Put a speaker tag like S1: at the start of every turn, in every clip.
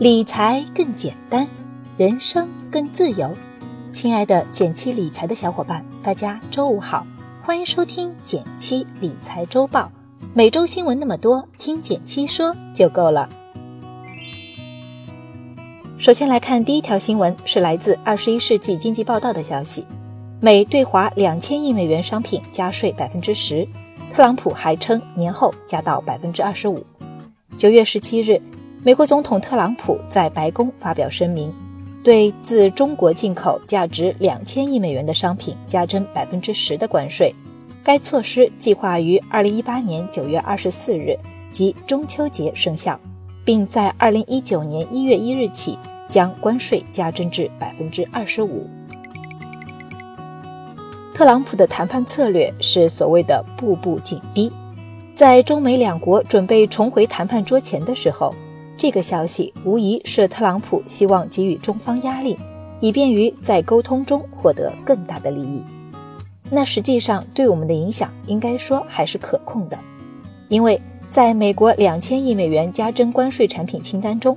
S1: 理财更简单，人生更自由。亲爱的减七理财的小伙伴，大家周五好，欢迎收听减七理财周报。每周新闻那么多，听减七说就够了。首先来看第一条新闻，是来自《二十一世纪经济报道》的消息：美对华两千亿美元商品加税百分之十，特朗普还称年后加到百分之二十五。九月十七日。美国总统特朗普在白宫发表声明，对自中国进口价值两千亿美元的商品加征百分之十的关税。该措施计划于二零一八年九月二十四日及中秋节生效，并在二零一九年一月一日起将关税加征至百分之二十五。特朗普的谈判策略是所谓的“步步紧逼”，在中美两国准备重回谈判桌前的时候。这个消息无疑是特朗普希望给予中方压力，以便于在沟通中获得更大的利益。那实际上对我们的影响应该说还是可控的，因为在美国两千亿美元加征关税产品清单中，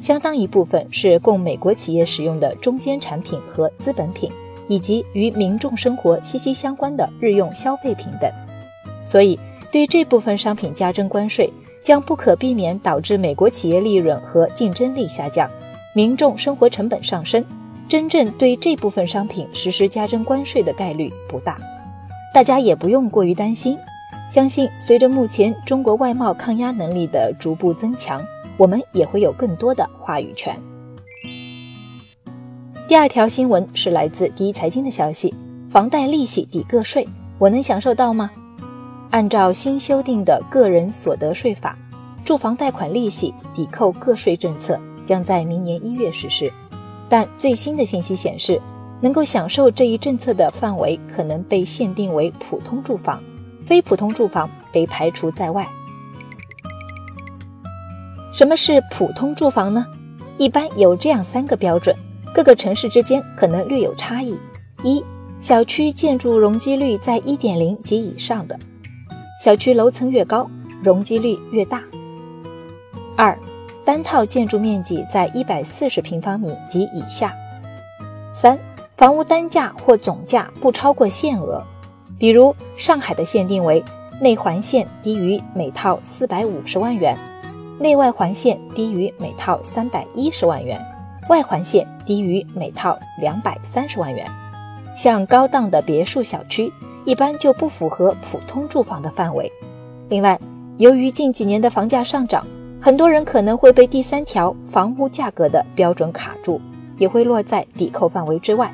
S1: 相当一部分是供美国企业使用的中间产品和资本品，以及与民众生活息息相关的日用消费品等。所以，对这部分商品加征关税。将不可避免导致美国企业利润和竞争力下降，民众生活成本上升。真正对这部分商品实施加征关税的概率不大，大家也不用过于担心。相信随着目前中国外贸抗压能力的逐步增强，我们也会有更多的话语权。第二条新闻是来自第一财经的消息：房贷利息抵个税，我能享受到吗？按照新修订的个人所得税法，住房贷款利息抵扣个税政策将在明年一月实施。但最新的信息显示，能够享受这一政策的范围可能被限定为普通住房，非普通住房被排除在外。什么是普通住房呢？一般有这样三个标准，各个城市之间可能略有差异：一、小区建筑容积率在一点零及以上的。小区楼层越高，容积率越大。二，单套建筑面积在一百四十平方米及以下。三，房屋单价或总价不超过限额，比如上海的限定为内环线低于每套四百五十万元，内外环线低于每套三百一十万元，外环线低于每套两百三十万元。像高档的别墅小区。一般就不符合普通住房的范围。另外，由于近几年的房价上涨，很多人可能会被第三条房屋价格的标准卡住，也会落在抵扣范围之外。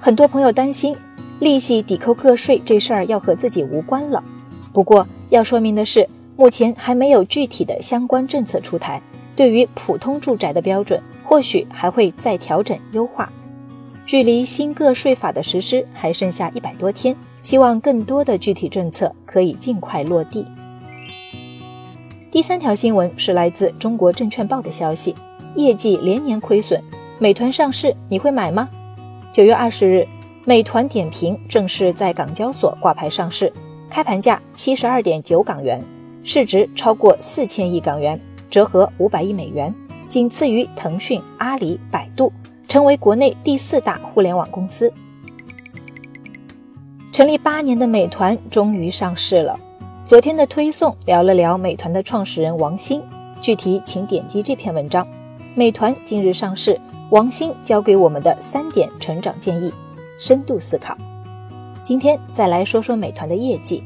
S1: 很多朋友担心利息抵扣个税这事儿要和自己无关了。不过要说明的是，目前还没有具体的相关政策出台，对于普通住宅的标准或许还会再调整优化。距离新个税法的实施还剩下一百多天。希望更多的具体政策可以尽快落地。第三条新闻是来自中国证券报的消息，业绩连年亏损，美团上市你会买吗？九月二十日，美团点评正式在港交所挂牌上市，开盘价七十二点九港元，市值超过四千亿港元，折合五百亿美元，仅次于腾讯、阿里、百度，成为国内第四大互联网公司。成立八年的美团终于上市了。昨天的推送聊了聊美团的创始人王兴，具体请点击这篇文章。美团今日上市，王兴教给我们的三点成长建议，深度思考。今天再来说说美团的业绩。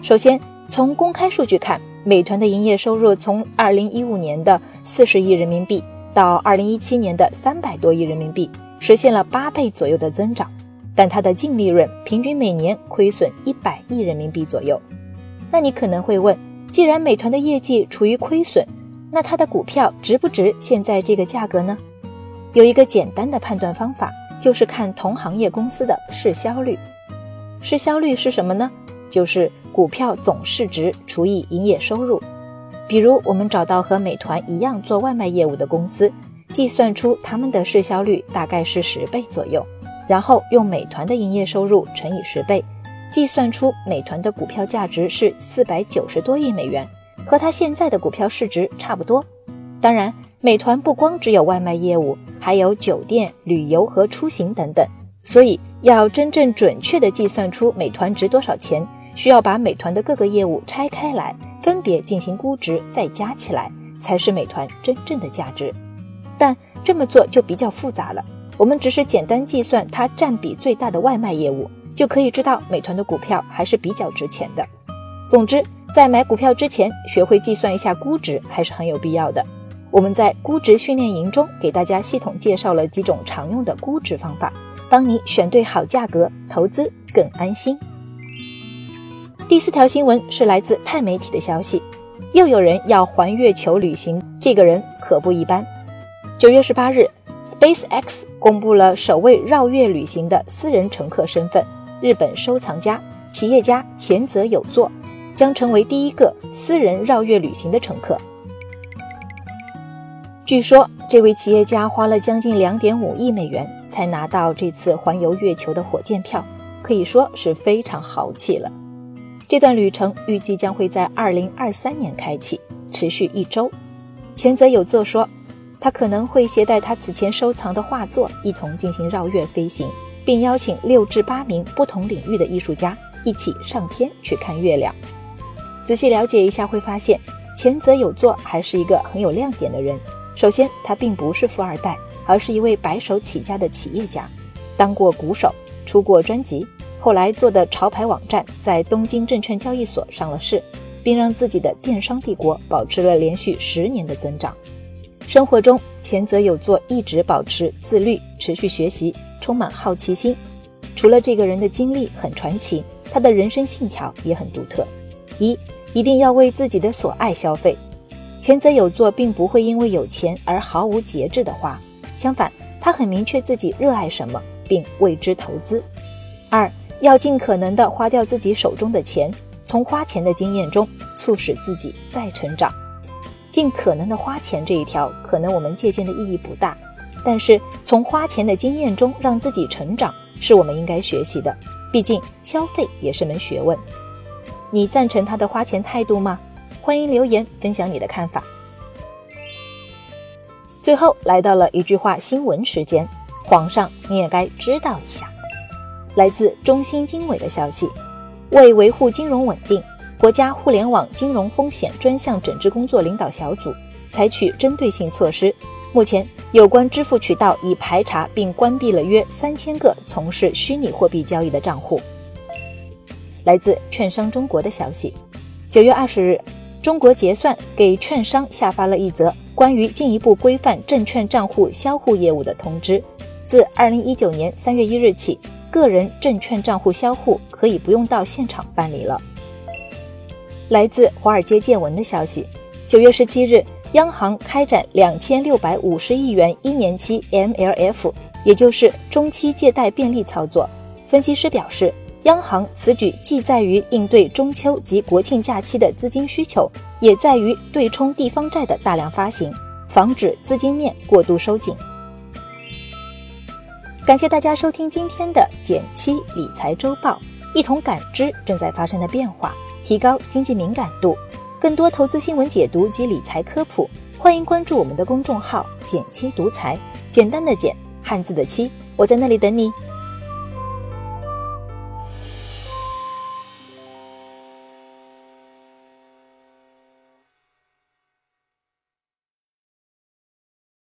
S1: 首先，从公开数据看，美团的营业收入从二零一五年的四十亿人民币到二零一七年的三百多亿人民币，实现了八倍左右的增长。但它的净利润平均每年亏损一百亿人民币左右。那你可能会问，既然美团的业绩处于亏损，那它的股票值不值现在这个价格呢？有一个简单的判断方法，就是看同行业公司的市销率。市销率是什么呢？就是股票总市值除以营业收入。比如我们找到和美团一样做外卖业务的公司，计算出他们的市销率大概是十倍左右。然后用美团的营业收入乘以十倍，计算出美团的股票价值是四百九十多亿美元，和它现在的股票市值差不多。当然，美团不光只有外卖业务，还有酒店、旅游和出行等等。所以，要真正准确地计算出美团值多少钱，需要把美团的各个业务拆开来，分别进行估值，再加起来，才是美团真正的价值。但这么做就比较复杂了。我们只是简单计算它占比最大的外卖业务，就可以知道美团的股票还是比较值钱的。总之，在买股票之前，学会计算一下估值还是很有必要的。我们在估值训练营中给大家系统介绍了几种常用的估值方法，帮你选对好价格，投资更安心。第四条新闻是来自钛媒体的消息，又有人要环月球旅行，这个人可不一般。九月十八日，SpaceX 公布了首位绕月旅行的私人乘客身份，日本收藏家、企业家前泽友作将成为第一个私人绕月旅行的乘客。据说，这位企业家花了将近两点五亿美元才拿到这次环游月球的火箭票，可以说是非常豪气了。这段旅程预计将会在二零二三年开启，持续一周。前泽有作说，他可能会携带他此前收藏的画作一同进行绕月飞行，并邀请六至八名不同领域的艺术家一起上天去看月亮。仔细了解一下，会发现前泽有作还是一个很有亮点的人。首先，他并不是富二代，而是一位白手起家的企业家，当过鼓手，出过专辑，后来做的潮牌网站在东京证券交易所上了市，并让自己的电商帝国保持了连续十年的增长。生活中，前泽有作一直保持自律，持续学习，充满好奇心。除了这个人的经历很传奇，他的人生信条也很独特：一，一定要为自己的所爱消费。前泽有作并不会因为有钱而毫无节制的花，相反，他很明确自己热爱什么，并为之投资。二，要尽可能的花掉自己手中的钱，从花钱的经验中促使自己再成长。尽可能的花钱这一条，可能我们借鉴的意义不大，但是从花钱的经验中让自己成长，是我们应该学习的。毕竟消费也是门学问。你赞成他的花钱态度吗？欢迎留言分享你的看法。最后来到了一句话新闻时间，皇上你也该知道一下。来自中新经纬的消息，为维护金融稳定，国家互联网金融风险专项整治工作领导小组采取针对性措施。目前，有关支付渠道已排查并关闭了约三千个从事虚拟货币交易的账户。来自券商中国的消息，九月二十日。中国结算给券商下发了一则关于进一步规范证券账户销户业务的通知。自二零一九年三月一日起，个人证券账户销户可以不用到现场办理了。来自华尔街见闻的消息，九月十七日，央行开展两千六百五十亿元一年期 MLF，也就是中期借贷便利操作。分析师表示。央行此举既在于应对中秋及国庆假期的资金需求，也在于对冲地方债的大量发行，防止资金面过度收紧。感谢大家收听今天的减七理财周报，一同感知正在发生的变化，提高经济敏感度。更多投资新闻解读及理财科普，欢迎关注我们的公众号“简七独裁”，简单的简，汉字的七，我在那里等你。